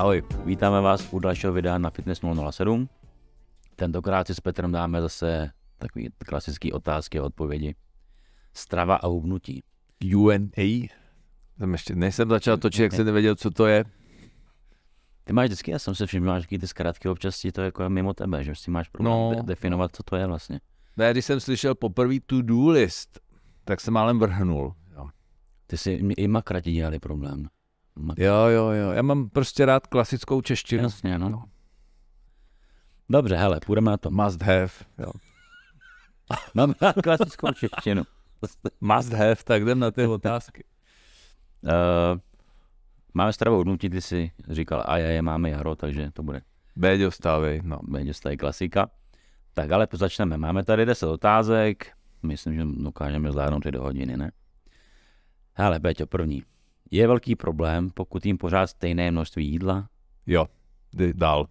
Ahoj, vítáme vás u dalšího videa na Fitness 007. Tentokrát si s Petrem dáme zase takový klasický otázky a odpovědi. Strava a hubnutí. UNA. Jsem ještě, než jsem začal točit, jak jsem nevěděl, co to je. Ty máš vždycky, já jsem se všiml, máš ty zkrátky občas ti to jako mimo tebe, že si máš problém No. de- definovat, co to je vlastně. Ne, když jsem slyšel poprvé to-do list, tak jsem málem vrhnul. Jo. Ty si i makra ti dělali problém. Jo, jo, jo. Já mám prostě rád klasickou češtinu. Jasně, no. No. Dobře, hele, půjdeme na to. Must have. Jo. Mám rád klasickou češtinu. Must have, tak jdem na ty otázky. Uh, máme stravu hubnutí, ty si říkal, a je, máme jaro, takže to bude Béďo, vstávej. No. méně tady klasika. Tak ale začneme. Máme tady 10 otázek. Myslím, že dokážeme zvládnout ty do hodiny, ne? Hele, Beťo, první. Je velký problém, pokud jim pořád stejné množství jídla? Jo, jdi dál.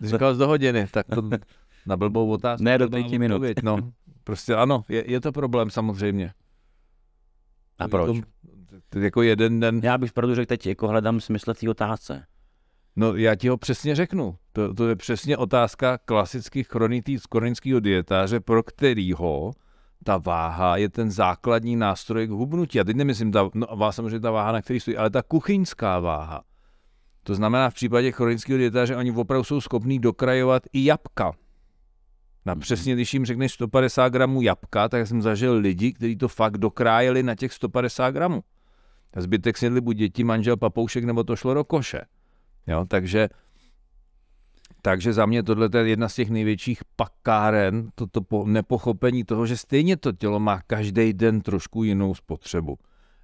Říkal z do hodiny, tak to na blbou otázku. Ne, do pěti minut. odpověď, No, prostě ano, je, je to problém samozřejmě. A proč? To, to, jako jeden den Já bych pravdu řekl teď, jako hledám smysl v té otázce. No já ti ho přesně řeknu. To, to je přesně otázka klasických chronického dietáře, pro kterýho ta váha je ten základní nástroj k hubnutí. A teď nemyslím, ta, no, vás samozřejmě ta váha, na který stojí, ale ta kuchyňská váha. To znamená, v případě chronického dietáře oni opravdu jsou schopní dokrajovat i jabka. Na Mhm. přesně, když jim řekneš 150 gramů jabka, tak jsem zažil lidi, kteří to fakt dokrájeli na těch 150 gramů. A zbytek snědli buď děti, manžel, papoušek, nebo to šlo do koše. Jo, takže, takže za mě tohle je jedna z těch největších pakáren, toto po, nepochopení toho, že stejně to tělo má každý den trošku jinou spotřebu.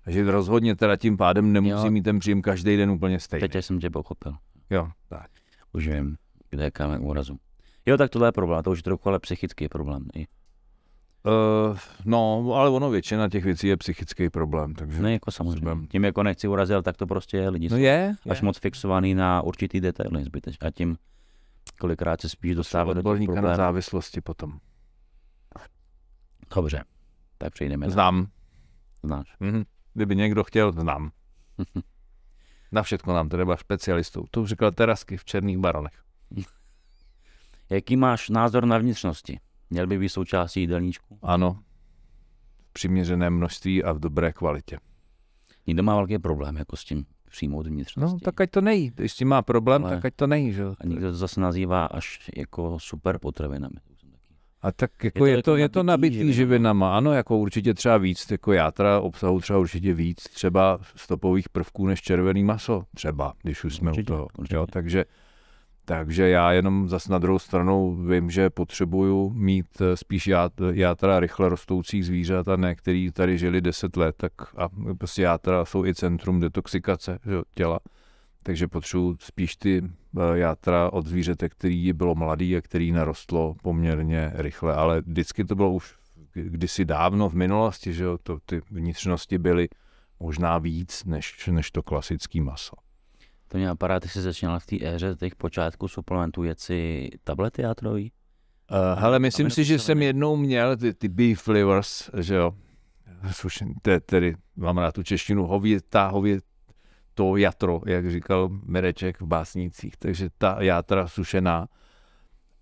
A že rozhodně teda tím pádem nemusí Jo. mít ten příjem každý den úplně stejný. Teď jsem tě pochopil. Jo, tak. Už vím, kde je kámen úrazu. Jo, tak tohle je problém, to už je trochu ale psychický problém. I. Uh, no, ale ono většina těch věcí je psychický problém, takže... Ne, jako samozřejmě. Způsobem. Tím jako nechci urazit, ale tak to prostě je. Lidi No je, až moc fixovaný na určitý detaily zbyteč a tím kolikrát se spíš dostává do těch odborníka na závislosti potom. Dobře, tak přejdeme. Znám. Znáš. Mhm. Kdyby někdo chtěl, znám. Na všechno nám treba specialistou. To už říkal Terasky v Černých baronech. Jaký máš názor na vnitřnosti? Měl by být součástí jídelníčku? Ano, v přiměřeném množství a v dobré kvalitě. Někdo má velký problém jako s tím přijmout vnitřnosti. No, tak ať to nejí. Tím má problém, Ale- tak ať to nejí. Že? jo. A někdo to zase nazývá až jako super potravinami. A tak jako to je, jako to, je to nabitý živinama. živinama. Ano, jako určitě třeba víc, jako játra obsahují třeba určitě víc třeba stopových prvků než červený maso. Třeba, když už jsme Určitě, u toho. určitě. Jo, takže, takže já jenom zas na druhou stranu vím, že potřebuju mít eh, spíš ját- játra rychle rostoucích zvířat a ne, který tady žili 10 let, tak a prostě játra jsou i centrum detoxikace že, těla. Takže potřebuji spíš ty eh, játra od zvířete, který bylo mladý a který narostlo poměrně rychle. Ale vždycky to bylo už kdysi dávno v minulosti, že to, ty vnitřnosti byly možná víc než, než to klasický maso. To mě napadá, ty jsi začínal v té éře těch počátků suplementů, si tablety játrový? Uh, hele, myslím si, že jsem jednou měl ty, ty beef livers, že jo. Slušen, te, tedy mám rád tu češtinu, hově, ta hově, to jatro, jak říkal Mireček v básnících, takže ta játra sušená.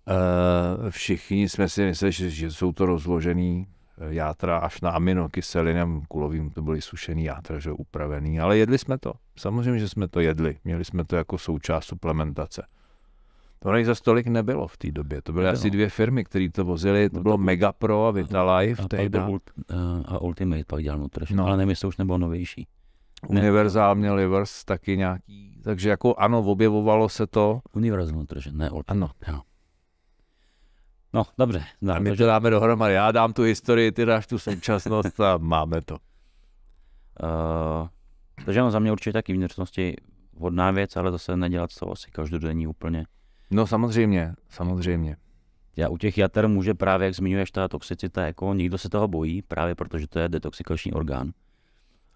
Uh, všichni jsme si mysleli, že, že jsou to rozložený eh, játra až na aminokyselinám kulovým, to byly sušený játra, že upravený, ale jedli jsme to. Samozřejmě, že jsme to jedli. Měli jsme to jako součást suplementace. To nej za stolik nebylo v té době. To byly Nebylo. asi dvě firmy, které to vozily. To No bylo Megapro a Vitalife. A, byl ult, uh, a Ultimate pak dělal Nutrition, No. ale nevím, jestli už nebylo novější. ne. Univerzál měl Livers taky nějaký. Takže jako ano, objevovalo se to. Universal Nutrition, ne Ultimate. Ano. Jo. No, dobře. A Dám, my to dáme dohromady. Já dám tu historii, ty dáš tu současnost a máme to. uh, takže no, za mě určitě taky vnitřnosti vhodná věc, ale zase nedělat to asi každodenní úplně. No samozřejmě, samozřejmě. Já u těch jater může právě, jak zmiňuješ, ta toxicita, jako nikdo se toho bojí, právě protože to je detoxikační orgán.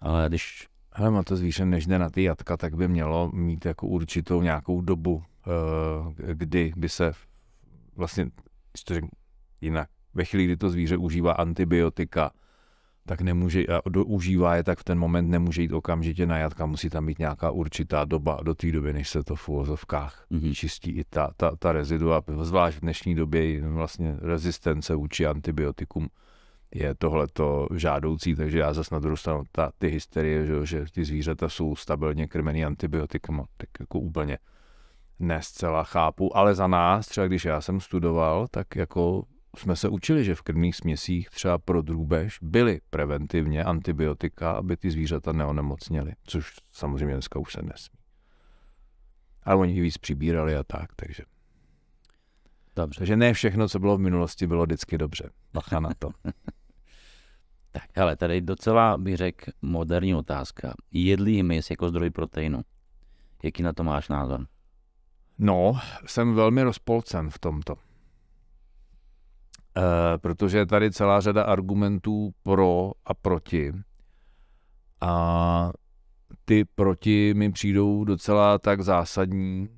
Ale když Hele, má to zvíře, než jde na ty jatka, tak by mělo mít jako určitou nějakou dobu, eh, kdy by se vlastně, když to řeknu jinak, ve chvíli, kdy to zvíře užívá antibiotika, tak nemůže, a do, užívá je, tak v ten moment nemůže jít okamžitě na jatka, musí tam být nějaká určitá doba do té doby, než se to v uvozovkách mm-hmm. čistí i ta, ta, ta rezidua, zvlášť v dnešní době vlastně rezistence vůči antibiotikum je tohleto žádoucí, takže já zase na druhou stranu ta, ty hysterie, že, že ty zvířata jsou stabilně krmený antibiotikama, tak jako úplně ne zcela chápu, ale za nás, třeba když já jsem studoval, tak jako jsme se učili, že v krmných směsích třeba pro drůbež byly preventivně antibiotika, aby ty zvířata neonemocněly, což samozřejmě dneska už se nesmí. Ale oni víc přibírali a tak, takže. Dobře. Takže ne všechno, co bylo v minulosti, bylo vždycky dobře. Bacha na to. tak, hele, tady docela bych řekl moderní otázka. Jedlý hmyz jako zdroj proteinu. Jaký na to máš názor? No, jsem velmi rozpolcen v tomto. E, protože je tady celá řada argumentů pro a proti. A ty proti mi přijdou docela tak zásadní,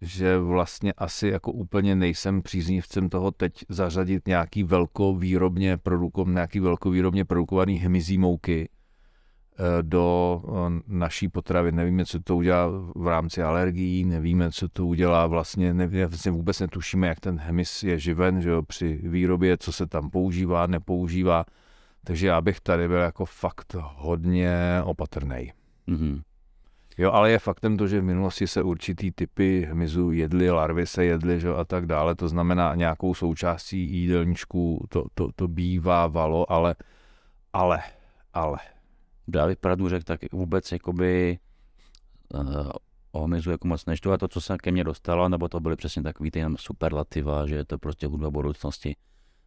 že vlastně asi jako úplně nejsem příznivcem toho teď zařadit nějaký velkovýrobně produkom, nějaký velkovýrobně produkovaný hmyzí mouky do eh, naší potravy. Nevíme, co to udělá v rámci alergií, nevíme, co to udělá vlastně, nevíme, vlastně vůbec netušíme, jak ten hmyz je živen že jo, při výrobě, co se tam používá, nepoužívá. Takže já bych tady byl jako fakt hodně opatrný. Mm-hmm. Jo, ale je faktem to, že v minulosti se určitý typy hmyzu jedly, larvy se jedly že, a tak dále. To znamená, nějakou součástí jídelníčku to, to, to bývávalo, ale, ale, ale. Bych pravdu řekl, tak vůbec jakoby uh, o hmyzu jako moc nečtu a to, co se ke mně dostalo, nebo to byly přesně takový ty superlativa, že je to prostě hudba budoucnosti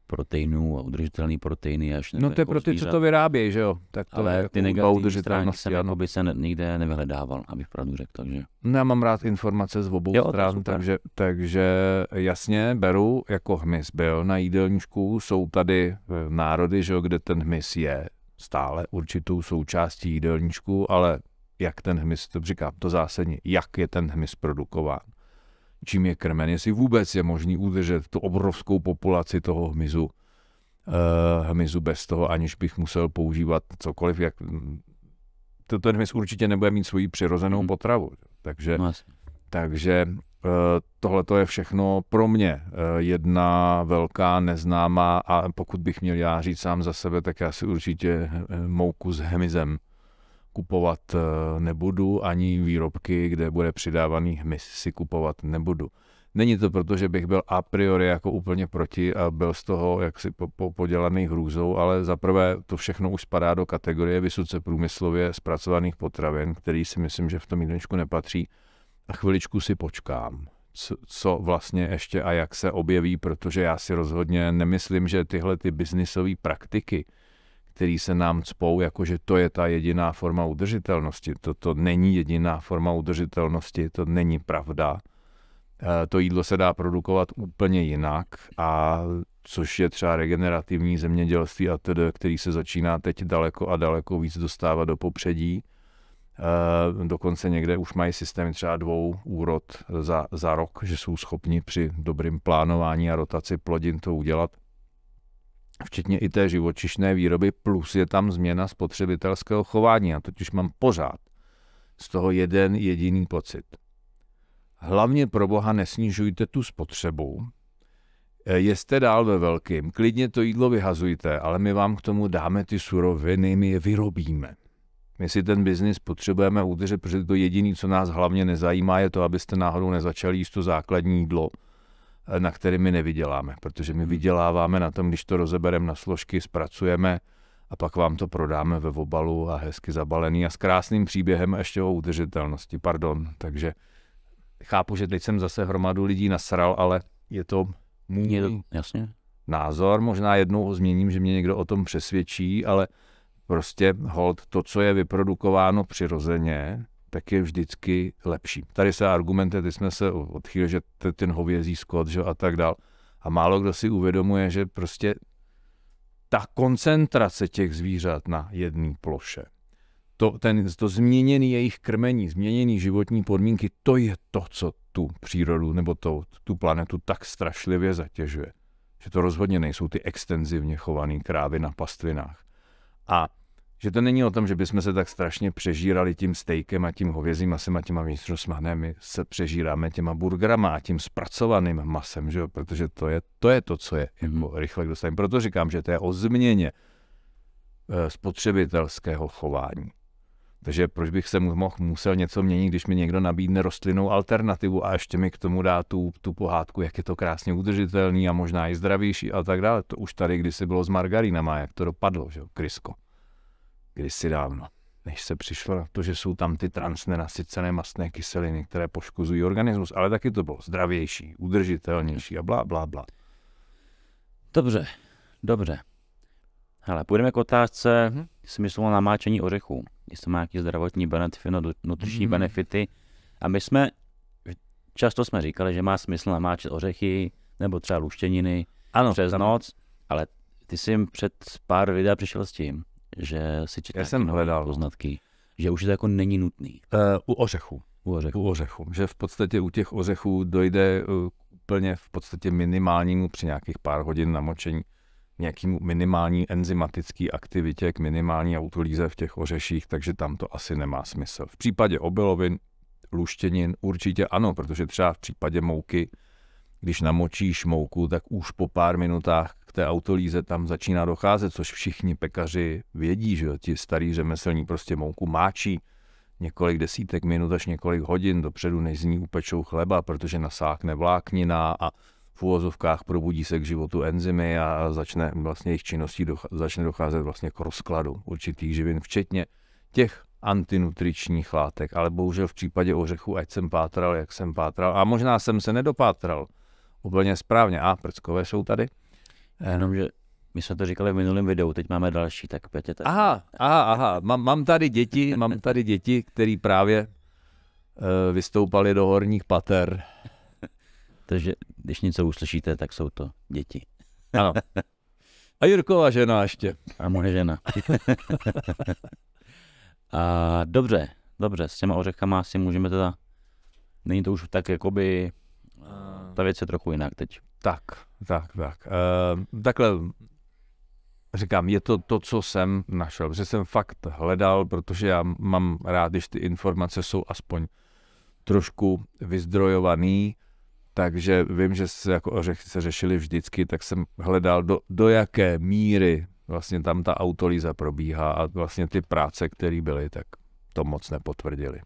proteinů a udržitelný proteiny. Až no to je pro ty, co to vyrábějí, že jo? Tak to Ale ty negativní stránky jsem jako by se nikde nevyhledával, abych pravdu řekl. Takže... No já mám rád informace z obou jo, stran, takže, takže jasně beru, jako hmyz byl na jídelníčku, jsou tady eh, národy, že jo, kde ten hmyz je stále určitou součástí jídelníčku, ale jak ten hmyz, to říkám, to zásadně, jak je ten hmyz produkován čím je krmen, jestli vůbec je možný udržet tu obrovskou populaci toho hmyzu, uh, hmyzu bez toho, aniž bych musel používat cokoliv, jak to, ten hmyz určitě nebude mít svoji přirozenou hmm. potravu. Takže, no, takže uh, tohle je všechno pro mě uh, jedna velká neznámá a pokud bych měl já říct sám za sebe, tak já si určitě mouku s hmyzem kupovat eh, nebudu, ani výrobky, kde bude přidávaný hmyz si kupovat nebudu. Není to proto, že bych byl a priori jako úplně proti a byl z toho jaksi po, po, podělaný hrůzou, ale zaprvé to všechno už spadá do kategorie vysoce průmyslově zpracovaných potravin, který si myslím, že v tom jídelníčku nepatří. Chviličku si počkám, co, co vlastně ještě a jak se objeví, protože já si rozhodně nemyslím, že tyhle ty biznisové praktiky, který se nám cpou, jakože to je ta jediná forma udržitelnosti. To není jediná forma udržitelnosti, to není pravda. Eh, to jídlo se dá produkovat úplně jinak a což je třeba regenerativní zemědělství a tedy, který se začíná teď daleko a daleko víc dostávat do popředí. Eh, dokonce někde už mají systém třeba dvou úrod za, za rok, že jsou schopni při dobrým plánování a rotaci plodin to udělat včetně i té živočišné výroby, plus je tam změna spotřebitelského chování. A totiž mám pořád z toho jeden jediný pocit. Hlavně pro boha nesnižujte tu spotřebu, eh, jeste dál ve velkým, klidně to jídlo vyhazujte, ale my vám k tomu dáme ty suroviny, my je vyrobíme. My si ten biznis potřebujeme udržet, protože to jediné, co nás hlavně nezajímá, je to, abyste náhodou nezačali jíst to základní jídlo, na který my nevyděláme, protože my hmm. vyděláváme na tom, když to rozebereme na složky, zpracujeme a pak vám to prodáme ve obalu a hezky zabalený a s krásným příběhem ještě o udržitelnosti, pardon. Takže chápu, že teď jsem zase hromadu lidí nasral, ale je to můj je to, jasně. názor. Možná jednou ho změním, že mě někdo o tom přesvědčí, ale prostě hold, to, co je vyprodukováno přirozeně, tak je vždycky lepší. Tady se argumentuje, ty jsme se odchýlili, že ten hovězí skot že, a tak dál. A málo kdo si uvědomuje, že prostě ta koncentrace těch zvířat na jedné ploše, to, ten, to změněný jejich krmení, změněný životní podmínky, to je to, co tu přírodu nebo to, tu planetu tak strašlivě zatěžuje. Že to rozhodně nejsou ty extenzivně chované krávy na pastvinách A že to není o tom, že bychom se tak strašně přežírali tím stejkem a tím hovězím masem a těma vnitřnostma. Ne, my se přežíráme těma burgerama a tím zpracovaným masem, že jo? protože to je, to je to, co je mm. jako rychle dostaneme. Proto říkám, že to je o změně e, spotřebitelského chování. Takže proč bych se mohl, musel něco měnit, když mi někdo nabídne rostlinnou alternativu a ještě mi k tomu dá tu, tu pohádku, jak je to krásně udržitelný a možná i zdravější a tak dále. To už tady kdysi bylo s margarínama, jak to dopadlo, že jo, krysko kdysi dávno, než se přišlo na to, že jsou tam ty transnenasycené mastné kyseliny, které poškozují organismus, ale taky to bylo zdravější, udržitelnější a blá, blá, blá. Dobře, dobře. Hele, půjdeme k otázce mm-hmm. smyslu namáčení ořechů. Jestli má nějaký zdravotní benefity, nutriční mm-hmm. benefity. A my jsme, často jsme říkali, že má smysl namáčet ořechy nebo třeba luštěniny ano, přes tam. noc, ale ty jsi jim před pár videa přišel s tím, že si četl Já jsem hledal poznatky, že už to jako není nutný. Uh, u ořechů. U ořechů. U ořechů. Že v podstatě u těch ořechů dojde uh, úplně v podstatě minimálnímu při nějakých pár hodin namočení nějakým minimální enzymatický aktivitě k minimální autolíze v těch ořeších, takže tam to asi nemá smysl. V případě obilovin, luštěnin určitě ano, protože třeba v případě mouky, když namočíš mouku, tak už po pár minutách k té autolíze tam začíná docházet, což všichni pekaři vědí, že ti starý řemeslní prostě mouku máčí několik desítek minut až několik hodin dopředu, než z ní upečou chleba, protože nasákne vláknina a v úvozovkách probudí se k životu enzymy a začne vlastně jejich činností docha- začne docházet vlastně k rozkladu určitých živin, včetně těch antinutričních látek, ale bohužel v případě ořechu, ať jsem pátral, jak jsem pátral, a možná jsem se nedopátral úplně správně. A prckové jsou tady? Jenomže my jsme to říkali v minulém videu, teď máme další, tak Petě tady. Aha, aha, aha, mám, mám tady děti, mám tady děti, který právě uh, vystoupali do horních pater. Takže když něco uslyšíte, tak jsou to děti. Ano. A Jirkova žena ještě. A moje žena. a dobře, dobře, s těma ořechama si můžeme teda, není to už tak jakoby, ta věc je trochu jinak teď. Tak, tak, tak. Uh, takhle říkám, je to to, co jsem našel, protože jsem fakt hledal, protože já mám rád, když ty informace jsou aspoň trošku vyzdrojovaný, takže vím, že se jako ořechy se řešili vždycky, tak jsem hledal, do, do jaké míry vlastně tam ta autolíza probíhá a vlastně ty práce, které byly, tak to moc nepotvrdili.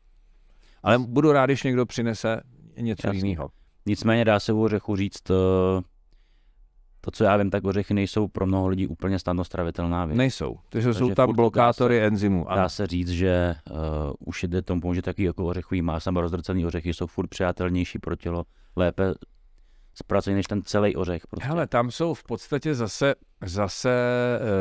Ale budu rád, když někdo přinese něco jiného. Nicméně dá se u ořechu říct, to, eh, to, co já vím, tak ořechy nejsou pro mnoho lidí úplně snadno stravitelná věc. Nejsou. Takže, jsou tam blokátory enzymů. Dá se říct, že uh, už jde tomu pomůže taky jako ořechový máslo, nebo rozdrcený ořechy jsou furt přijatelnější pro tělo, lépe zpracovaný než ten celý ořech. Prostě. Hele, tam jsou v podstatě zase, zase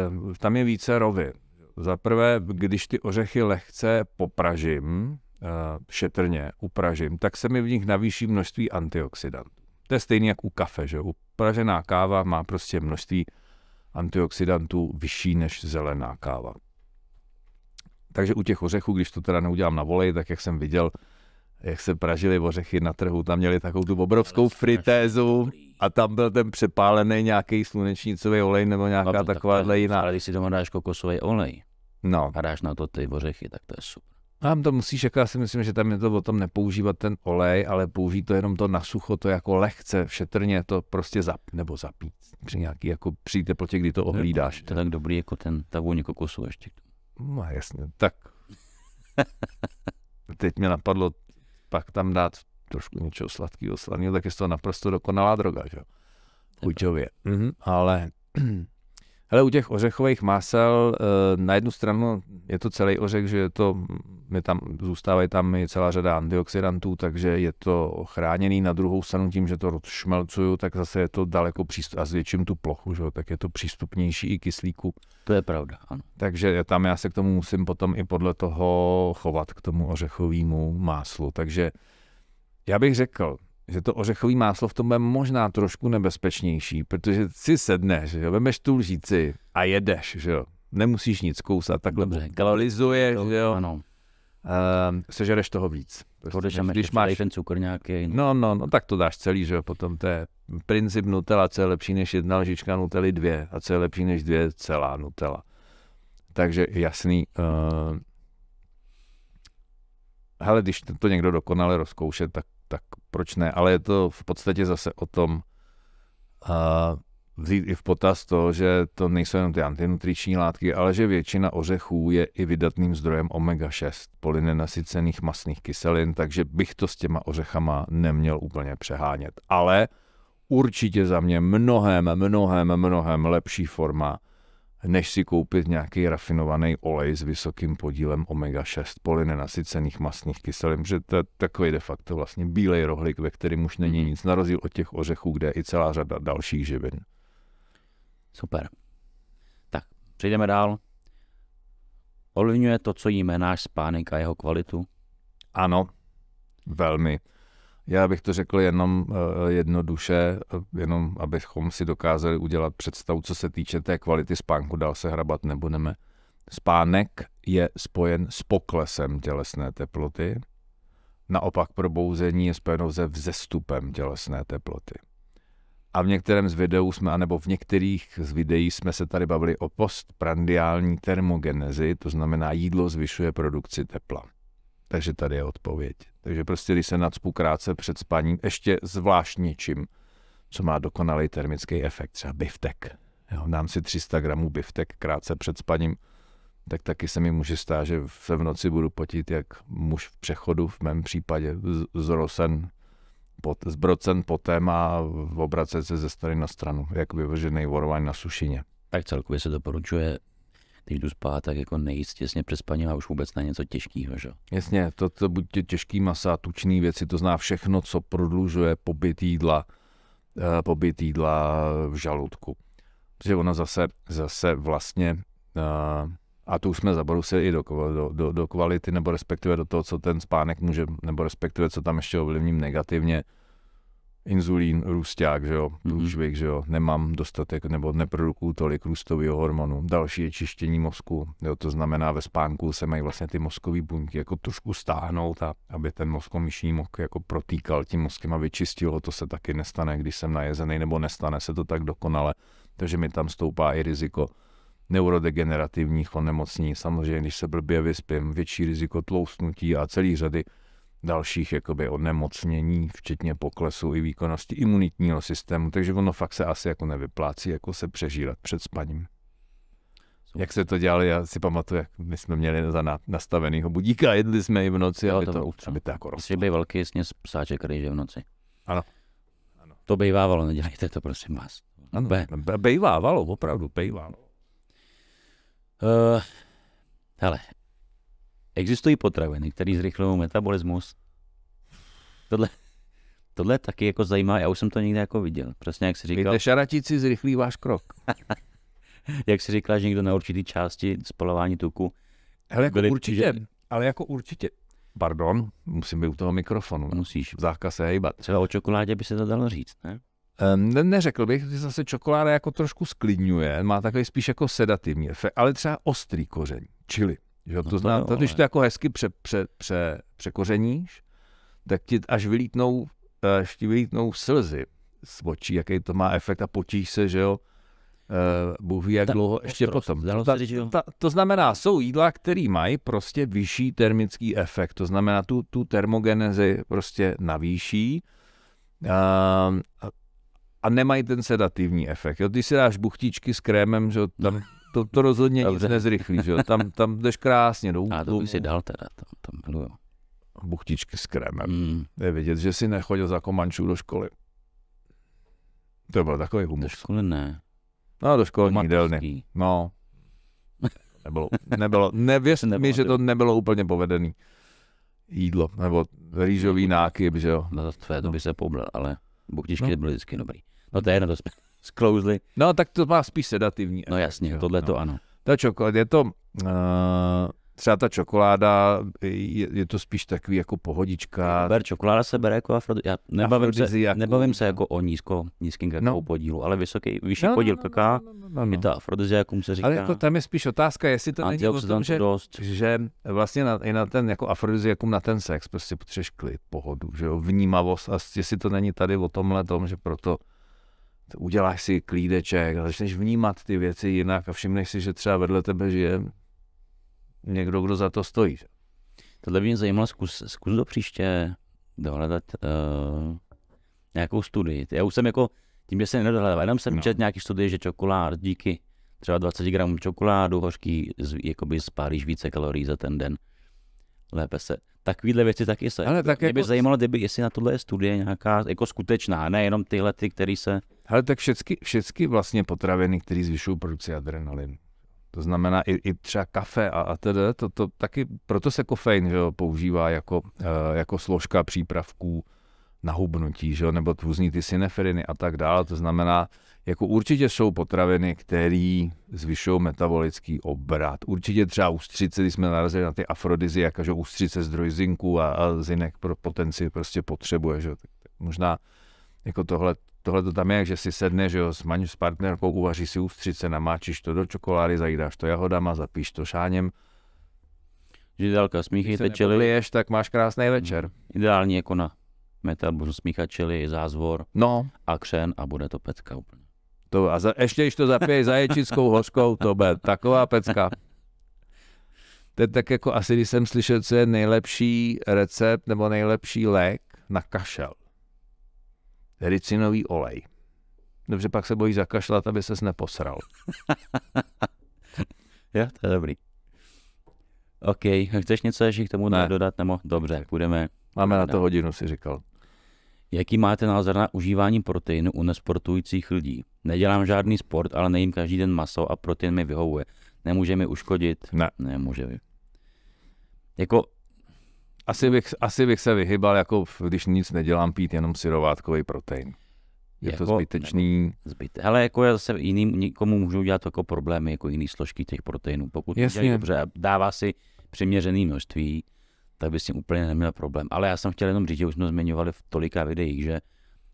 uh, tam je více rovy. Za prvé, když ty ořechy lehce popražím, Eh, šetrně upražím, tak se mi v nich navýší množství antioxidantů. To je stejné jak u kafe, že upražená káva má prostě množství antioxidantů vyšší než zelená káva. Takže u těch ořechů, když to teda neudělám na volej, tak jak jsem viděl, jak se pražili ořechy na trhu, tam měli takovou tu obrovskou fritézu a tam byl ten přepálený nějaký slunečnicový olej nebo nějaká taková jiná. Ale když si doma dáš kokosový olej no. a dáš na to ty ořechy, tak to je super. Tam to musíš, jako já si myslím, že tam je to o tom nepoužívat ten olej, ale použít to jenom to na sucho, to jako lehce, šetrně to prostě zap, nebo zapít při nějaký, jako při teplotě, kdy to ohlídáš. To je tak dobrý, jako ten, ta vůně kokosu ještě. No jasně, tak. Teď mě napadlo pak tam dát trošku něčeho sladkého, slaného, tak je to naprosto dokonalá droga, že jo. Chuťově. Mhm, ale ale u těch ořechových másel eh, na jednu stranu je to celý ořech, že je to, my tam, zůstávají tam i celá řada antioxidantů, takže je to chráněný. Na druhou stranu tím, že to rozšmelcuju, tak zase je to daleko přístup, a zvětším tu plochu, že? tak je to přístupnější i kyslíku. To je pravda, ano. Takže tam já se k tomu musím potom i podle toho chovat, k tomu ořechovému máslu. Takže já bych řekl, že to ořechový máslo v tom je možná trošku nebezpečnější, protože si sedneš, že jo, vemeš tu lžíci a jedeš, že jo, nemusíš nic kousat, takhle Dobře, kalolizuješ, že jo, ano. Uh, sežereš toho víc. Prostě, když, když máš ten cukr nějaký. No. no, no, no, tak to dáš celý, že jo, potom to je princip Nutella, co je lepší než jedna lžička Nutelly dvě a co je lepší než dvě celá Nutella. Takže jasný. Uh, hele, když to někdo dokonale rozkouše, tak, tak proč ne? Ale je to v podstatě zase o tom uh, vzít i v potaz to, že to nejsou jenom ty antinutriční látky, ale že většina ořechů je i vydatným zdrojem omega-6, polynenasycených masných kyselin, takže bych to s těma ořechama neměl úplně přehánět. Ale určitě za mě mnohem, mnohem, mnohem lepší forma než si koupit nějaký rafinovaný olej s vysokým podílem omega-6 polynenasycených masných kyselin, že to je takový de facto vlastně bílej rohlík, ve kterém už není mhm. nic, na rozdíl od těch ořechů, kde je i celá řada dalších živin. Super. Tak, přejdeme dál. Ovlivňuje to, co jíme, náš spánek a jeho kvalitu? Ano, velmi. Já bych to řekl jenom uh, jednoduše, eh, jenom abychom si dokázali udělat představu, co se týče té kvality spánku, dál se hrabat nebudeme. Spánek je spojen s poklesem tělesné teploty, naopak probouzení je spojeno se vzestupem tělesné teploty. A v některém z videů jsme, anebo v některých z videí jsme se tady bavili o postprandiální termogenezi, to znamená jídlo zvyšuje produkci tepla. Takže tady je odpověď. Takže prostě, když se nadspu krátce před spaním, ještě zvlášť něčím, co má dokonalý termický efekt, třeba biftek. Jo, dám si 300 gramů biftek krátce před spaním, tak taky se mi může stát, že se v noci budu potit jak muž v přechodu, v mém případě zrosen, pot, zbrocen potem a obracet se ze strany na stranu, jak vyvržený vorování na sušině. Tak celkově se doporučuje když jdu spát, tak jako nejíst těsně před spaním a už vůbec na něco těžkého, že? Jasně, to, to buď těžký masa, tučný věci, to zná všechno, co prodlužuje pobyt jídla, uh, pobyt jídla v žaludku. Takže ona zase, zase vlastně, uh, a tu jsme zabrousili i do, do, do, do kvality, nebo respektive do toho, co ten spánek může, nebo respektive co tam ještě ovlivním negativně, inzulín, růsták, že jo, průšvih, mm-hmm. že jo, nemám dostatek nebo neprodukuju tolik růstového hormonu. Další je čištění mozku, jo, to znamená ve spánku se mají vlastně ty mozkové buňky jako trošku stáhnout a aby ten mozkomyšní mozk jako protýkal tím mozkem a vyčistil ho, to se taky nestane, když jsem najezený, nebo nestane se to tak dokonale, takže mi tam stoupá i riziko neurodegenerativních onemocnění. Samozřejmě, když se blbě vyspím, větší riziko tloustnutí a celý řady dalších jakoby onemocnění, včetně poklesu i výkonnosti imunitního systému, takže ono fakt se asi jako nevyplácí jako se přežírat před spaním. Jak se to dělali, já si pamatuju, jak my jsme měli za nastavenýho budíka jedli jsme i v noci, jo, aby, to, to, aby to jako rostlo. by velký sněz psáček rýže v noci. Ano. ano. To bejvávalo, nedělejte to, prosím vás. Ano, Be. bejvávalo, opravdu, bejvávalo. Uh, hele, Existují potraviny, které zrychlují metabolismus. Tohle, tohle taky jako zajímá, já už jsem to někde jako viděl. Přesně jak si říkal. Víte, šaratíci zrychlí váš krok. jak si říkal, že někdo na určitý části spalování tuku. Hele, jako byli, určitě, že... ale jako určitě. Pardon, musím být u toho mikrofonu. Musíš. Zákaz se hejbat. Třeba o čokoládě by se to dalo říct, ne? Ne, neřekl bych, že zase čokoláda jako trošku sklidňuje, má takový spíš jako sedativní efekt, ale třeba ostrý koření, čili. Že? No to, to znamená, to, když to jako hezky pře, pře, pře, překořeníš, tak ti až vylítnou, až ti vylítnou slzy z očí, jaký to má efekt a potíš se, že jo, Uh, Bůh ví, jak ta, dlouho ještě potom. Ta, ta, to znamená, jsou jídla, které mají prostě vyšší termický efekt. To znamená, tu, tu termogenezi prostě navýší uh, a nemají ten sedativní efekt. Jo, když si dáš buchtičky s krémem, že tam to, to rozhodně Dobře. nic nezrychlí, že jo? Tam, tam jdeš krásně do A to by si dal teda, to, to miluju. Buchtičky s krémem. Mm. Je vidět, že si nechodil za komančů do školy. To byl takový humus. Do školy ne. No, do školní jídelny. No. Nebylo, nebylo, nevěř nebylo, mi, že to nebylo úplně povedený jídlo, nebo rýžový nákyp, že jo. No to tvé, to by se poblil, ale buchtičky no. byly vždycky dobrý. No to je jedno, to jsme sklouzli. No tak to má spíš sedativní. No jasně, tohle to no. ano. Ta čokoláda, je to, uh, třeba ta čokoláda, je, je to spíš takový jako pohodička. Ber, čokoláda se bere jako afro, já nebavím, se, jako... nebavím se jako o nízko, nízkým kakao no. podílu, ale vysoký, vyšší no, podíl no, kaká, no, no, no, no. je to afrodiziakum se říká. Ale jako tam je spíš otázka, jestli to není o tom, že, dost. že vlastně na, i na ten jako afrodiziakum, na ten sex, prostě potřebuješ klid, pohodu, že jo, vnímavost a jestli to není tady o tomhle tom, že proto uděláš si klídeček začneš vnímat ty věci jinak a všimneš si, že třeba vedle tebe žije někdo, kdo za to stojí. Tohle by mě zajímalo, zkus, zkus do příště dohledat uh, nějakou studii. Já už jsem jako, tím, že jsem nedohledal, jenom jsem No. četl nějaký studii, že čokolád díky třeba 20 gramů čokoládu hořký, z- jakoby spálíš více kalorií za ten den. Lépe se. Takovýhle věci taky se. Ale tak Mě by jako- zajímalo, kdyby, jestli na tohle je studie nějaká jako skutečná, nejenom tyhle, ty, které se... Ale tak všechny, všechny vlastně potraviny, které zvyšují produkci adrenalinu. To znamená i, i třeba kafe a, a tedy, to, to taky, proto se kofein že jo, používá jako, uh, jako složka přípravků na hubnutí, že jo, nebo různý ty syneferiny a tak dále. To znamená, jako určitě jsou potraviny, které zvyšují metabolický obrat. Určitě třeba ústřice, když jsme narazili na ty afrodiziaka, že ústřice zdroj zinku a, a zinek pro potenci prostě potřebuje, že jo. Tak, tak možná jako tohle, tohle to tam je, že si sedne, že jo, s, maň, s partnerkou, uvaří si ústřice, namáčíš to do čokolády, zajídáš to jahodama, zapíš to šáněm. Židelka, Když smíchejte čili, nepodliješ, tak máš krásný večer. ideální jako na metabolismus smíchat čili, zázvor No, a křen a bude to pecka úplně. to, a za, ještě když to zapiješ zaječickou hořkou, to bude taková pecka. To je tak jako asi, když jsem slyšel, co je nejlepší recept nebo nejlepší lék na kašel. Ricinový olej. Dobře, pak se bojíš zakašlat, aby ses neposral. Jo, to je dobrý. OK, chceš něco ještě k tomu Ne. dodat? Nebo dobře, půjdeme. Máme na to hodinu, si říkal. Jaký máte názor na užívání proteinu u nesportujících lidí? Nedělám žádný sport, ale nejím každý den maso a protein mi vyhovuje. Nemůže mi uškodit? Ne. Nemůže mi. Jako, Asi bych, asi bych se vyhybal, jako když nic nedělám, pít jenom syrovátkový protein. Je to Jako- zbytečný. zbyt. Hele, jako já zase jiným, nikomu můžou dělat jako problémy, jako jiný složky těch proteinů. Pokud to Jasně. dobře a dává si přiměřený množství, tak by s tím úplně neměl problém. Ale já jsem chtěl jenom říct, že už jsme zmiňovali v tolika videích, že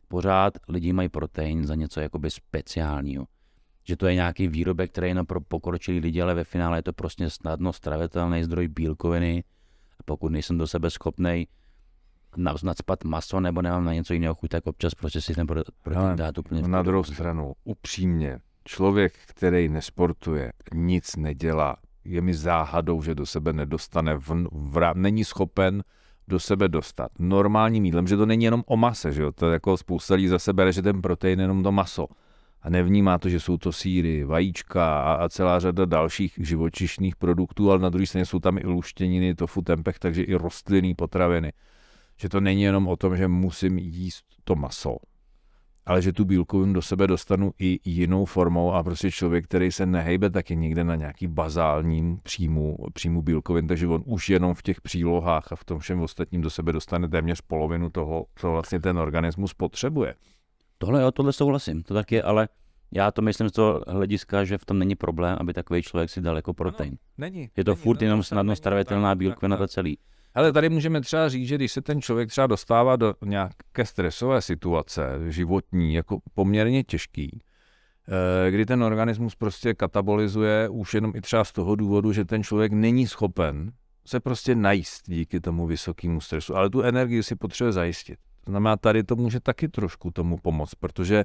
pořád lidi mají protein za něco jakoby speciálního. Že to je nějaký výrobek, který je jenom pro pokročilý lidi, ale ve finále je to prostě snadno stravitelný zdroj bílkoviny. Pokud nejsem do sebe schopnej na- nacpat maso nebo nemám na něco jiného chuť, tak občas prostě si ten pro- protein dát úplně Na druhou stranu, upřímně, člověk, který nesportuje, nic nedělá, je mi záhadou, že do sebe nedostane, v, v, není schopen do sebe dostat normálním jídlem, že to není jenom o mase, že jo? to je jako spousta lidí zase bere, že ten protein je jenom to maso a nevnímá to, že jsou to síry, vajíčka a, celá řada dalších živočišných produktů, ale na druhé straně jsou tam i luštěniny, tofu, tempeh, takže i rostlinné potraviny. Že to není jenom o tom, že musím jíst to maso, ale že tu bílkovinu do sebe dostanu i jinou formou a prostě člověk, který se nehejbe taky někde na nějaký bazálním příjmu, příjmu bílkovin, takže on už jenom v těch přílohách a v tom všem ostatním do sebe dostane téměř polovinu toho, co vlastně ten organismus potřebuje. Tohle jo, tohle souhlasím, to tak je, ale já to myslím z toho hlediska, že v tom není problém, aby takový člověk si dal jako protein. Není. Je to furt jenom snadno stravitelná bílkovina, to celý. Ale tady můžeme třeba říct, že když se ten člověk třeba dostává do nějaké stresové situace, životní, jako poměrně těžký, eh, kdy ten organismus prostě katabolizuje už jenom i třeba z toho důvodu, že ten člověk není schopen se prostě najíst díky tomu vysokému stresu, ale tu energii si potřebuje zajistit. Znamená, tady to může taky trošku tomu pomoct, protože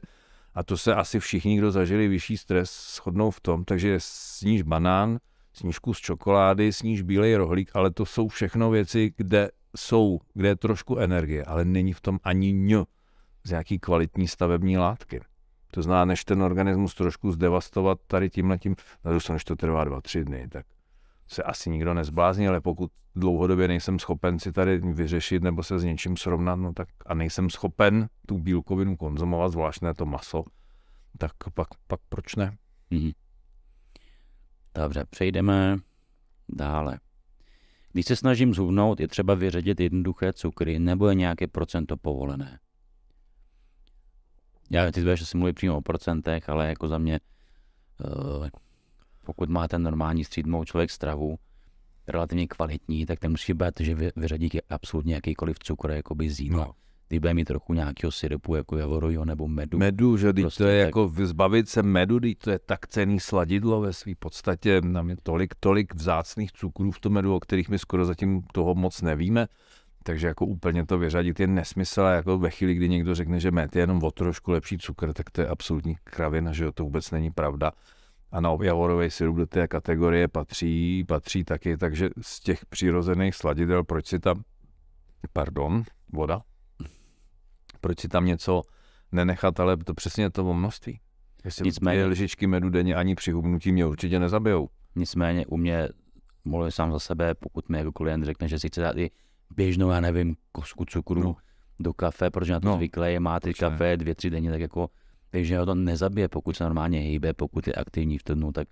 a to se asi všichni, kdo zažili vyšší stres, shodnou v tom, takže sníž banán, sníž kus čokolády, sníž bílej rohlík, ale to jsou všechno věci, kde jsou, kde je trošku energie, ale není v tom ani ň z nějaký kvalitní stavební látky. To znamená, než ten organismus trošku zdevastovat tady na druhou stranu, než to trvá dva, tři dny, tak se asi nikdo nezblázní, ale pokud dlouhodobě nejsem schopen si tady vyřešit nebo se s něčím srovnat, no tak a nejsem schopen tu bílkovinu konzumovat, zvlášť ne to maso, tak pak, pak proč ne? Mhm. Dobře, přejdeme dále. Když se snažím zhubnout, je třeba vyřadit jednoduché cukry nebo je nějaké procento povolené. Já ty budeš asi mluvit přímo o procentech, ale jako za mě, eh, pokud máte normální střídmou člověk stravu, relativně kvalitní, tak ten musí být, že vy- vyřadí absolutně jakýkoliv cukr jakoby z jídla. No. Ty bude mít trochu nějakého syrupu, jako javorujo nebo medu. Medu, že Prostě to je tak. jako zbavit se medu, teď to je tak cený sladidlo ve své podstatě, nám je tolik, tolik vzácných cukrů v tom medu, o kterých my skoro zatím toho moc nevíme, takže jako úplně to vyřadit je nesmysl a jako ve chvíli, kdy někdo řekne, že med je jenom o trošku lepší cukr, tak to je absolutní kravina, že to vůbec není pravda. Ano, javorový syrup do té kategorie patří, patří taky, takže z těch přirozených sladidel, proč si tam, pardon, voda, proč si tam něco nenechat, ale to přesně to množství. Jestli Nicméně, dvě lžičky medu denně ani při hubnutí mě určitě nezabijou. Nicméně u mě, mluvím sám za sebe, pokud mi jako klient řekne, že si chce dát i běžnou, já nevím, kosku cukru no. do kafe, protože na to no. zvyklé je, má ty kafe dvě, tři denně, tak jako takže ho to nezabije, pokud se normálně hýbe, pokud je aktivní v dnu, tak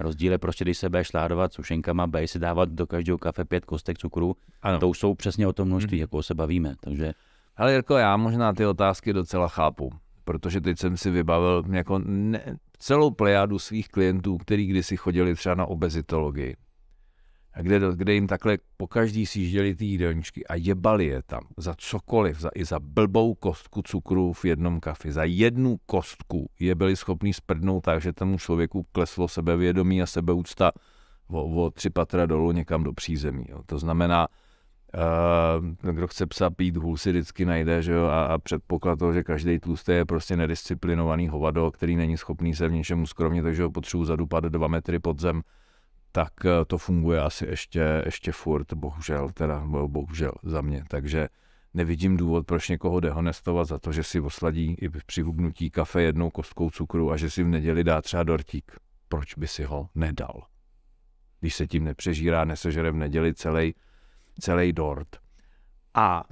rozdíl je prostě, když se budeš sládovat sušenkama, budeš si dávat do každého kafe pět kostek cukru, ano. to už jsou přesně o tom množství, hmm. jako se bavíme, takže... Ale Jirko, já možná ty otázky docela chápu, protože teď jsem si vybavil jako ne, celou plejádu svých klientů, kteří kdysi chodili třeba na obezitologii a kde, kde jim takhle po každý sjížděli ty jídelníčky a jebali je tam za cokoliv, za, i za blbou kostku cukru v jednom kafi. Za jednu kostku je byli schopni sprdnout tak, že tomu člověku kleslo sebevědomí a sebeúcta o, o tři patra dolů někam do přízemí. Jo. To znamená, Uh, kdo chce psa pít, hůl si vždycky najde, že jo, a, a předpoklad toho, že každý tlustý je prostě nedisciplinovaný hovado, který není schopný se v něčemu skromně, takže ho potřebuji zadupat dva metry pod zem, tak eh, to funguje asi ještě, ještě furt, bohužel, teda bohužel za mě. Takže nevidím důvod, proč někoho dehonestovat za to, že si osladí i při hubnutí kafe jednou kostkou cukru a že si v neděli dá třeba dortík. Proč by si ho nedal? Když se tím nepřežírá, nesežere v neděli celý, celý dort. A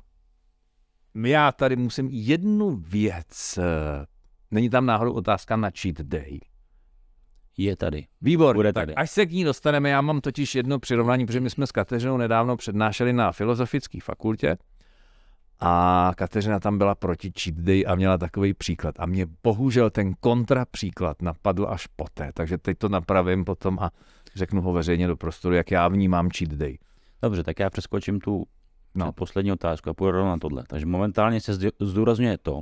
já tady musím jednu věc, eh, není tam náhodou otázka na cheat day je tady. Výbor, Bude tady. Tak až se k ní dostaneme, já mám totiž jedno přirovnání, protože my jsme s Kateřinou nedávno přednášeli na Filozofické fakultě a Kateřina tam byla proti cheat day a měla takový příklad. A mě bohužel ten kontrapříklad napadl až poté, takže teď to napravím potom a řeknu ho veřejně do prostoru, jak já vnímám cheat day. Dobře, tak já přeskočím tu no. poslední otázku a půjdu na tohle. Takže momentálně se zdůrazňuje to,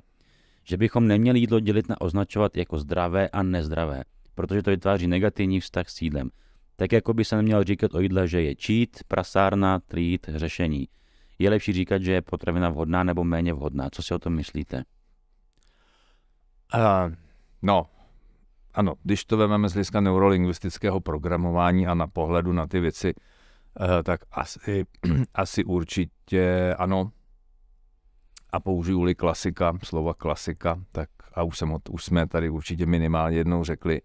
že bychom neměli jídlo dělit na označovat jako zdravé a nezdravé protože to vytváří negativní vztah s jídlem. Tak jako by se neměl říkat o jídle, že je cheat, prasárna, treat, řešení. Je lepší říkat, že je potravina vhodná nebo méně vhodná. Co si o tom myslíte? Uh, no, ano, když to vezmeme z hlediska neurolingvistického programování a na pohledu na ty věci, uh, tak asi, asi určitě ano. A použiju-li klasika, slova klasika, tak a už, jsem, už jsme tady určitě minimálně jednou řekli,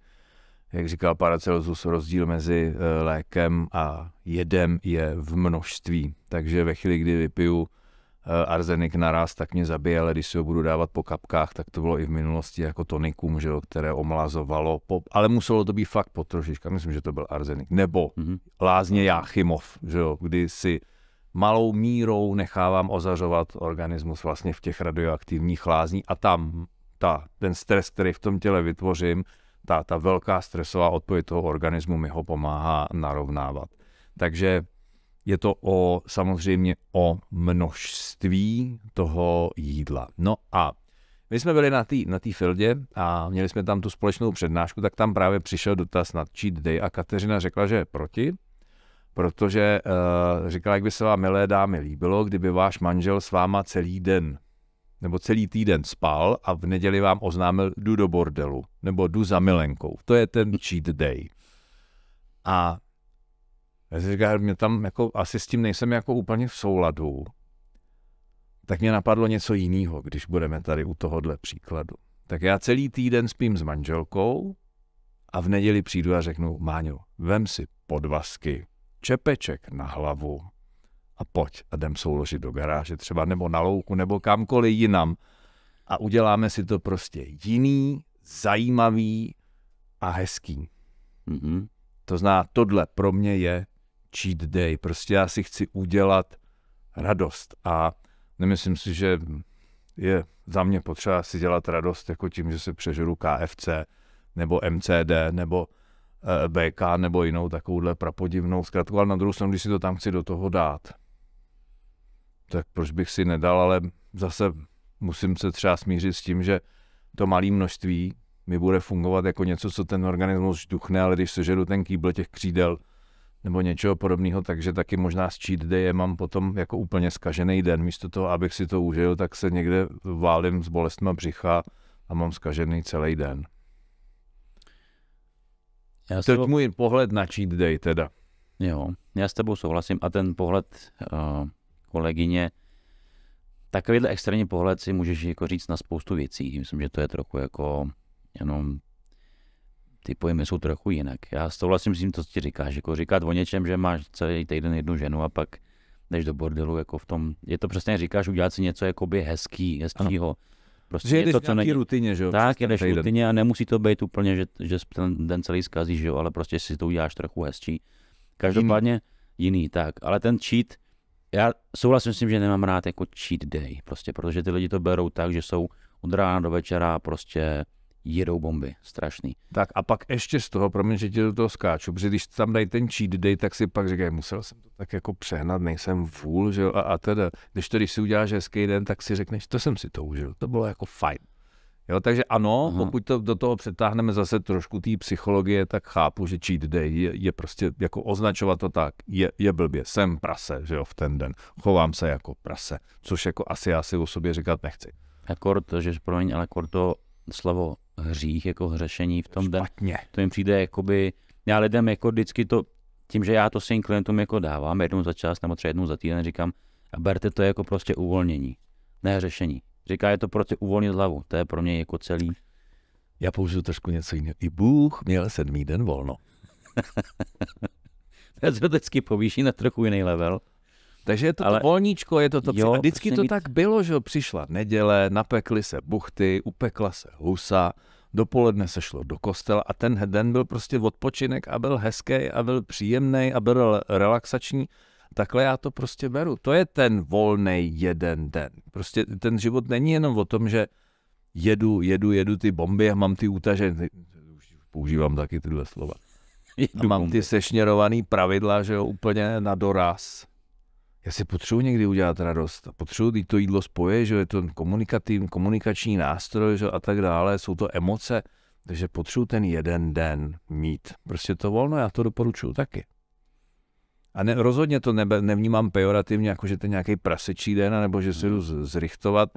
jak říkal Paracelsus, rozdíl mezi eh, lékem a jedem je v množství. Takže ve chvíli, kdy vypiju eh, arzenik naraz, tak mě zabije, ale když si ho budu dávat po kapkách, tak to bylo i v minulosti jako tonikum, že jo, které omlazovalo, po, ale muselo to být fakt po trošička, myslím, že to byl arzenik. Nebo mm-hmm. lázně Jáchymov, že jo, kdy si malou mírou nechávám ozařovat organismus vlastně v těch radioaktivních lázní a tam ta, ten stres, který v tom těle vytvořím, ta, ta velká stresová odpověď toho organismu mi ho pomáhá narovnávat. Takže je to o, samozřejmě o množství toho jídla. No a my jsme byli na té na fildě a měli jsme tam tu společnou přednášku, tak tam právě přišel dotaz na cheat day a Kateřina řekla, že je proti, protože uh, říkala, jak by se vám, milé dámy, líbilo, kdyby váš manžel s váma celý den nebo celý týden spal a v neděli vám oznámil, jdu do bordelu, nebo jdu za milenkou. To je ten cheat day. A já si říkám, mě tam jako, asi s tím nejsem jako úplně v souladu, tak mě napadlo něco jiného, když budeme tady u tohohle příkladu. Tak já celý týden spím s manželkou a v neděli přijdu a řeknu, Máňo, vem si podvazky, čepeček na hlavu, a pojď a jdem souložit do garáže třeba nebo na louku nebo kamkoliv jinam a uděláme si to prostě jiný, zajímavý a hezký. Mm-hmm. To zná, tohle pro mě je cheat day. Prostě já si chci udělat radost a nemyslím si, že je za mě potřeba si dělat radost jako tím, že se přežeru KFC nebo MCD nebo eh, BK nebo jinou takovouhle prapodivnou zkratku, ale na druhou stranu, když si to tam chci do toho dát, tak proč bych si nedal, ale zase musím se třeba smířit s tím, že to malé množství mi bude fungovat jako něco, co ten organismus žduchne, ale když sežeru ten kýbl těch křídel nebo něčeho podobného, takže taky možná z cheat day mám potom jako úplně skažený den. Místo toho, abych si to užil, tak se někde válím s bolestma břicha a mám skažený celý den. Já to je můj pohled na cheat day teda. Jo, já s tebou souhlasím a ten pohled uh, kolegyně, takovýhle extrémní pohled si můžeš jako říct na spoustu věcí. Myslím, že to je trochu jako jenom ty pojmy jsou trochu jinak. Já souhlasím s tím, co ti říkáš, jako říkat o něčem, že máš celý týden jednu ženu a pak jdeš do bordelu, jako v tom, je to přesně říkáš, udělat si něco jakoby hezký, hezkýho. Prostě že jdeš to, co není... rutině, že jo? Tak, jdeš v rutině a nemusí to být úplně, že, že ten den celý zkazíš, že jo, ale prostě si to uděláš trochu hezčí. Každopádně jiný. jiný, tak. Ale ten cheat, já souhlasím s tím, že nemám rád jako cheat day, prostě, protože ty lidi to berou tak, že jsou od rána do večera prostě jedou bomby, strašný. Tak a pak ještě z toho, promiň, že ti do toho skáču, protože když tam dají ten cheat day, tak si pak říkají, musel jsem to tak jako přehnat, nejsem fůl, že jo, a, a teda, když to, když si uděláš hezký den, tak si řekneš, to jsem si to užil, to bylo jako fajn. Jo, takže ano, Aha. pokud to do toho přetáhneme zase trošku té psychologie, tak chápu, že cheat day je, je prostě jako označovat to tak, je, je blbě, jsem prase, že jo, v ten den, chovám se jako prase, což jako asi já si o sobě říkat nechci. Akord, že promiň, ale akord to slovo hřích, jako hřešení v tom den, to jim přijde jakoby, já lidem jako vždycky to, tím, že já to svým klientům jako dávám jednou za čas nebo třeba jednou za týden, říkám, a berte to jako prostě uvolnění, ne řešení. Říká, je to prostě uvolnit hlavu, to je pro mě jako celý. Já použiju trošku něco jiného. I Bůh měl sedmý den volno. to vždycky povýší na trochu jiný level. Takže je to, Ale... to volníčko, je to to. Jo, a vždycky to mít... tak bylo, že přišla neděle, napekly se buchty, upekla se husa, dopoledne se šlo do kostela a ten den byl prostě odpočinek a byl hezký a byl příjemný a byl relaxační. Takhle já to prostě beru. To je ten volný jeden den. Prostě ten život není jenom o tom, že jedu, jedu, jedu ty bomby a mám ty útaže, používám taky tyhle slova. A mám ty sešněrovaný pravidla, že jo, úplně na doraz já si potřebuji někdy udělat radost. Potřebuji to jídlo spoje, že je to komunikativní, komunikační nástroj že a tak dále, jsou to emoce, takže potřebuji ten jeden den mít. Prostě to volno, já to doporučuji taky. A ne, rozhodně to nebe, nevnímám pejorativně, jako že to je nějaký prasečí den, nebo že si jdu zrichtovat.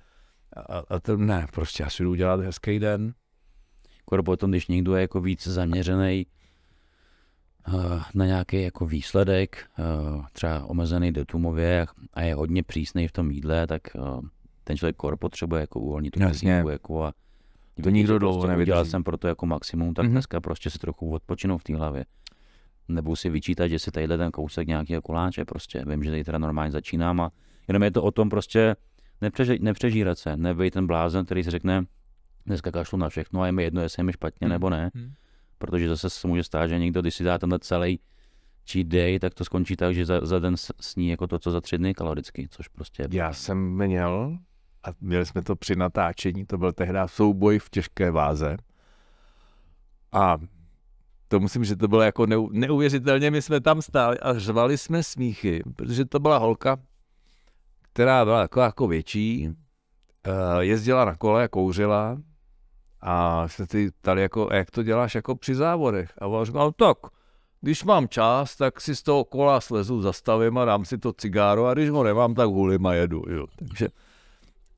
A, a to ne, prostě já si jdu udělat hezký den. Skoro potom, když někdo je jako víc zaměřený Eh, na nějaký jako výsledek, eh, třeba omezený datumově a je hodně přísný v tom jídle, tak eh, ten člověk kor potřebuje jako uvolnit tu psychiku jako a to nikdo dlouho prostě nevydrží. Udělal jsem pro to jako maximum, tak mm-hmm. dneska prostě si trochu odpočinu v té hlavě. Nebo si vyčítat, že si tadyhle ten kousek nějakého koláče, prostě vím, že tady teda normálně začínám a jenom je to o tom prostě nepřeži, nepřežírat se, nebejt ten blázen, který si řekne, dneska kašlu na všechno a je mi jedno, jestli je mi špatně mm-hmm. nebo ne. Mm-hmm protože zase se může stát, že někdo, když si dá tenhle celý cheat day, tak to skončí tak, že za, za den sní jako to, co za tři dny kaloricky, což prostě... Je... Já jsem měl, a měli jsme to při natáčení, to byl tehdy souboj v těžké váze. A to musím, že to bylo jako neuvěřitelně, my jsme tam stáli a řvali jsme smíchy, protože to byla holka, která byla jako, jako větší, eh, jezdila na kole, kouřila, a se ty ptali, jako, jak to děláš jako při závodech. A on říkal, tak, když mám čas, tak si z toho kola slezu, zastavím a dám si to cigáro a když ho nemám, tak hulím a jedu. Jo. Takže,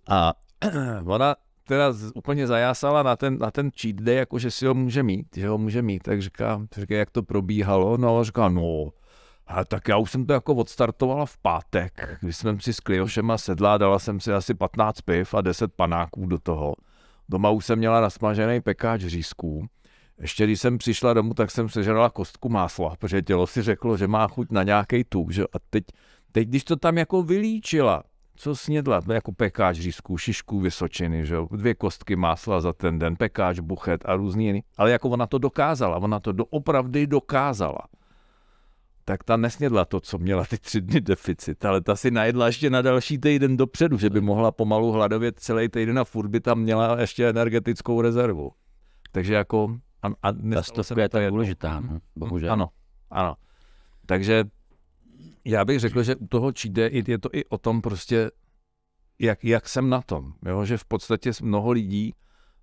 a ona teda úplně zajásala na ten, na ten cheat day, jako že si ho může mít, že ho může mít, tak říká, říká jak to probíhalo, no a říká, no, a tak já už jsem to jako odstartovala v pátek, když jsem si s Kliošema sedla, dala jsem si asi 15 piv a 10 panáků do toho. Doma už jsem měla nasmažený pekáč řízků. Ještě když jsem přišla domů, tak jsem sežrala kostku másla, protože tělo si řeklo, že má chuť na nějaký tuk. Že? A teď, teď, když to tam jako vylíčila, co snědla, jako pekáč řízků, šišku vysočiny, že? dvě kostky másla za ten den, pekáč, buchet a různý jiný. Ale jako ona to dokázala, ona to doopravdy dokázala tak ta nesnědla to, co měla ty tři dny deficit, ale ta si najedla ještě na další týden dopředu, že by mohla pomalu hladovět celý týden a furt by tam měla ještě energetickou rezervu. Takže jako... A, a ta je tak důležitá, no, bohužel. Ano, ano. Takže já bych řekl, že u toho cheat je to i o tom prostě, jak, jak jsem na tom. Jo? Že v podstatě mnoho lidí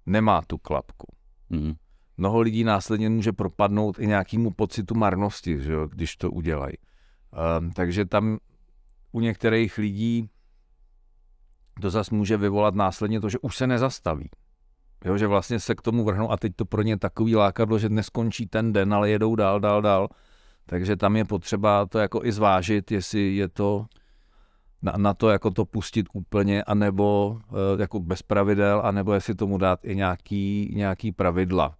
nemá tu klapku. Mm mnoho lidí následně může propadnout i nějakému pocitu marnosti, že jo, když to udělají. Um, takže tam u některých lidí to zase může vyvolat následně to, že už se nezastaví. Jo, že vlastně se k tomu vrhnou a teď to pro ně takový lákadlo, že neskončí ten den, ale jedou dál, dál, dál. Takže tam je potřeba to jako i zvážit, jestli je to na, na to jako to pustit úplně, anebo e, jako bez pravidel, anebo jestli tomu dát i nějaký, nějaký pravidla.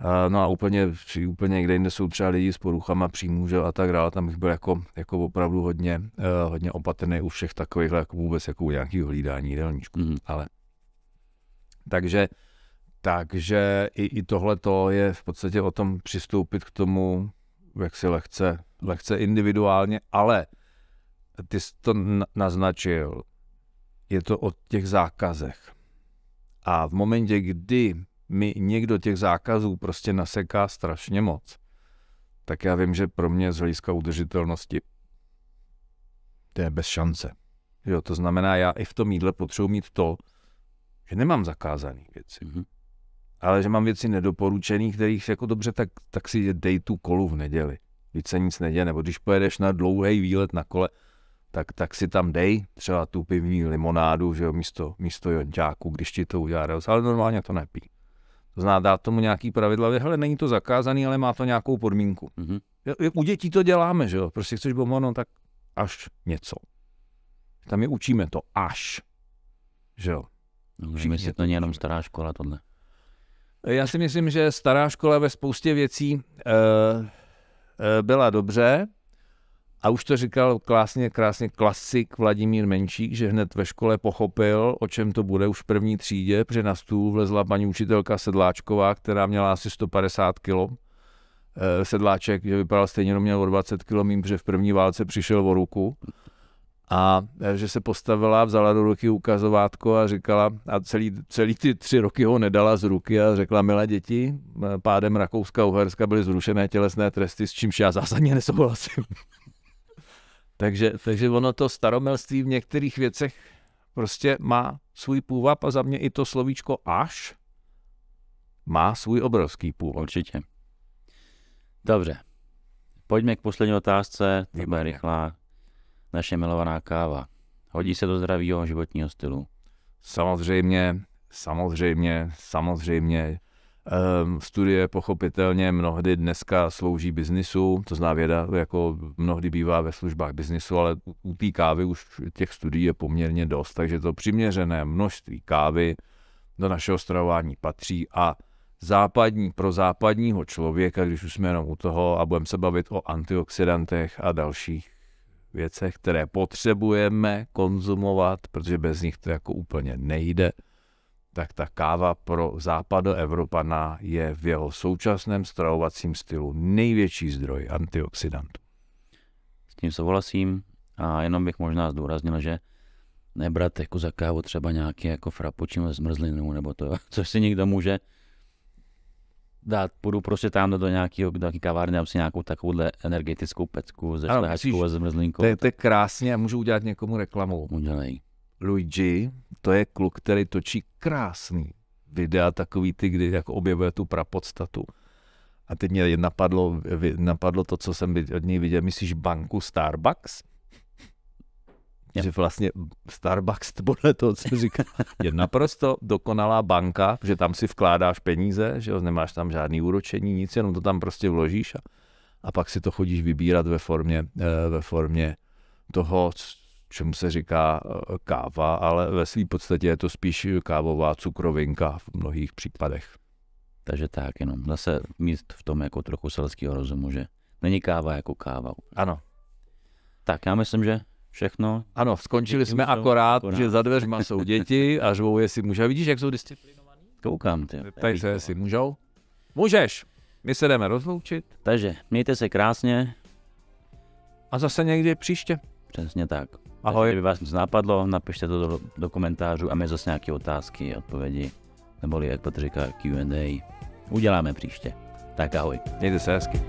E, no a úplně, úplně někde jinde jsou třeba lidi s poruchama příjmů že, a tak dále, tam bych byl jako, jako opravdu hodně, e, hodně opatrný u všech takových jako vůbec jako u nějakého hlídání jídelníčku. Mm. Ale takže, takže i, i tohle to je v podstatě o tom přistoupit k tomu, jak si lehce, lehce individuálně, ale ty jsi to naznačil, je to o těch zákazech. A v momentě, kdy mi někdo těch zákazů prostě naseká strašně moc, tak já vím, že pro mě z hlediska udržitelnosti to je bez šance. Jo, to znamená, já i v tom jídle potřebuji mít to, že nemám zakázané věci. Mm-hmm. Ale že mám věci nedoporučené, kterých jako dobře, tak, tak si dej tu kolu v neděli. Víc se nic neděje, nebo když pojedeš na dlouhý výlet na kole, tak, tak si tam dej třeba tu pivní limonádu, že jo, místo, místo jonťáku, když ti to udělá radost, ale normálně to nepí. To zná dát tomu nějaký pravidla, hele, není to zakázaný, ale má to nějakou podmínku. Mm-hmm. U dětí to děláme, že jo, prostě chceš bomonu, tak až něco. Tam je učíme to až, že jo. No, že to není jenom stará škola tohle. Já si myslím, že stará škola ve spoustě věcí uh, uh, byla dobře, a už to říkal krásně, krásně klasik Vladimír Menšík, že hned ve škole pochopil, o čem to bude už v první třídě, protože na stůl vlezla paní učitelka Sedláčková, která měla asi 150 kg. Eh, sedláček, že vypadal stejně, měl o 20 kg, mým, že v první válce přišel o ruku. A eh, že se postavila, vzala do ruky ukazovátko a říkala, a celý, celý ty tři roky ho nedala z ruky a řekla, milé děti, eh, pádem Rakouska-Uherska byly zrušené tělesné tresty, s čímž já zásadně nesouhlasím. Takže, takže ono to staromelství v některých věcech prostě má svůj půvab a za mě i to slovíčko až má svůj obrovský půvab. Určitě. Dobře. Pojďme k poslední otázce, to bude rychlá. Naše milovaná káva. Hodí se do zdravého životního stylu? Samozřejmě, samozřejmě, samozřejmě. Um, studie pochopitelně mnohdy dneska slouží biznisu, to zná věda, jako mnohdy bývá ve službách biznisu, ale u té kávy už těch studií je poměrně dost, takže to přiměřené množství kávy do našeho stravování patří a západní, pro západního člověka, když už jsme jenom u toho a budeme se bavit o antioxidantech a dalších věcech, které potřebujeme konzumovat, protože bez nich to jako úplně nejde, tak ta káva pro západoevropana je v jeho současném stravovacím stylu největší zdroj antioxidantů. S tím souhlasím a jenom bych možná zdůraznil, že nebrat jako za kávu třeba nějaký jako frappuccino zmrzlinu nebo to, což si někdo může dát, půjdu prostě tam do nějakého do nějaký kavárny, dám si nějakou takovouhle energetickou pecku ze šlehačkou a zmrzlinkou. To je, to je krásně a můžu udělat někomu reklamu. Udělej. Luigi, to je kluk, který točí krásný videa, takový ty, kdy jako objevuje tu prapodstatu. A teď mě napadlo, napadlo to, co jsem od něj viděl. Myslíš banku Starbucks? Yep. Že vlastně Starbucks, podle toho, co říká, je naprosto dokonalá banka, že tam si vkládáš peníze, že jo, nemáš tam žádný úročení, nic, jenom to tam prostě vložíš a, a pak si to chodíš vybírat ve formě, eh, ve formě toho, čemu se říká eh, káva, ale ve své podstatě je to spíš kávová cukrovinka v mnohých případech. Takže tak, jenom zase mít v tom jako trochu selského rozumu, že není káva jako káva. Ano. Tak já myslím, že všechno. Ano, skončili jsme akorát, akorát, že za dveřma jsou děti a řvou, jestli může. Vidíš, jak jsou disciplinovaní? Koukám, ty. Tady se, jestli můžou. Můžeš. My se jdeme rozloučit. Takže mějte se krásně. A zase někdy příště. Přesně tak. Ahoj. Kdyby vás něco napadlo, napište to do, do komentářů a my zase nějaké otázky, odpovědi, neboli jak Petr říká Q&A. Uděláme příště. Tak ahoj. Mějte se hezky.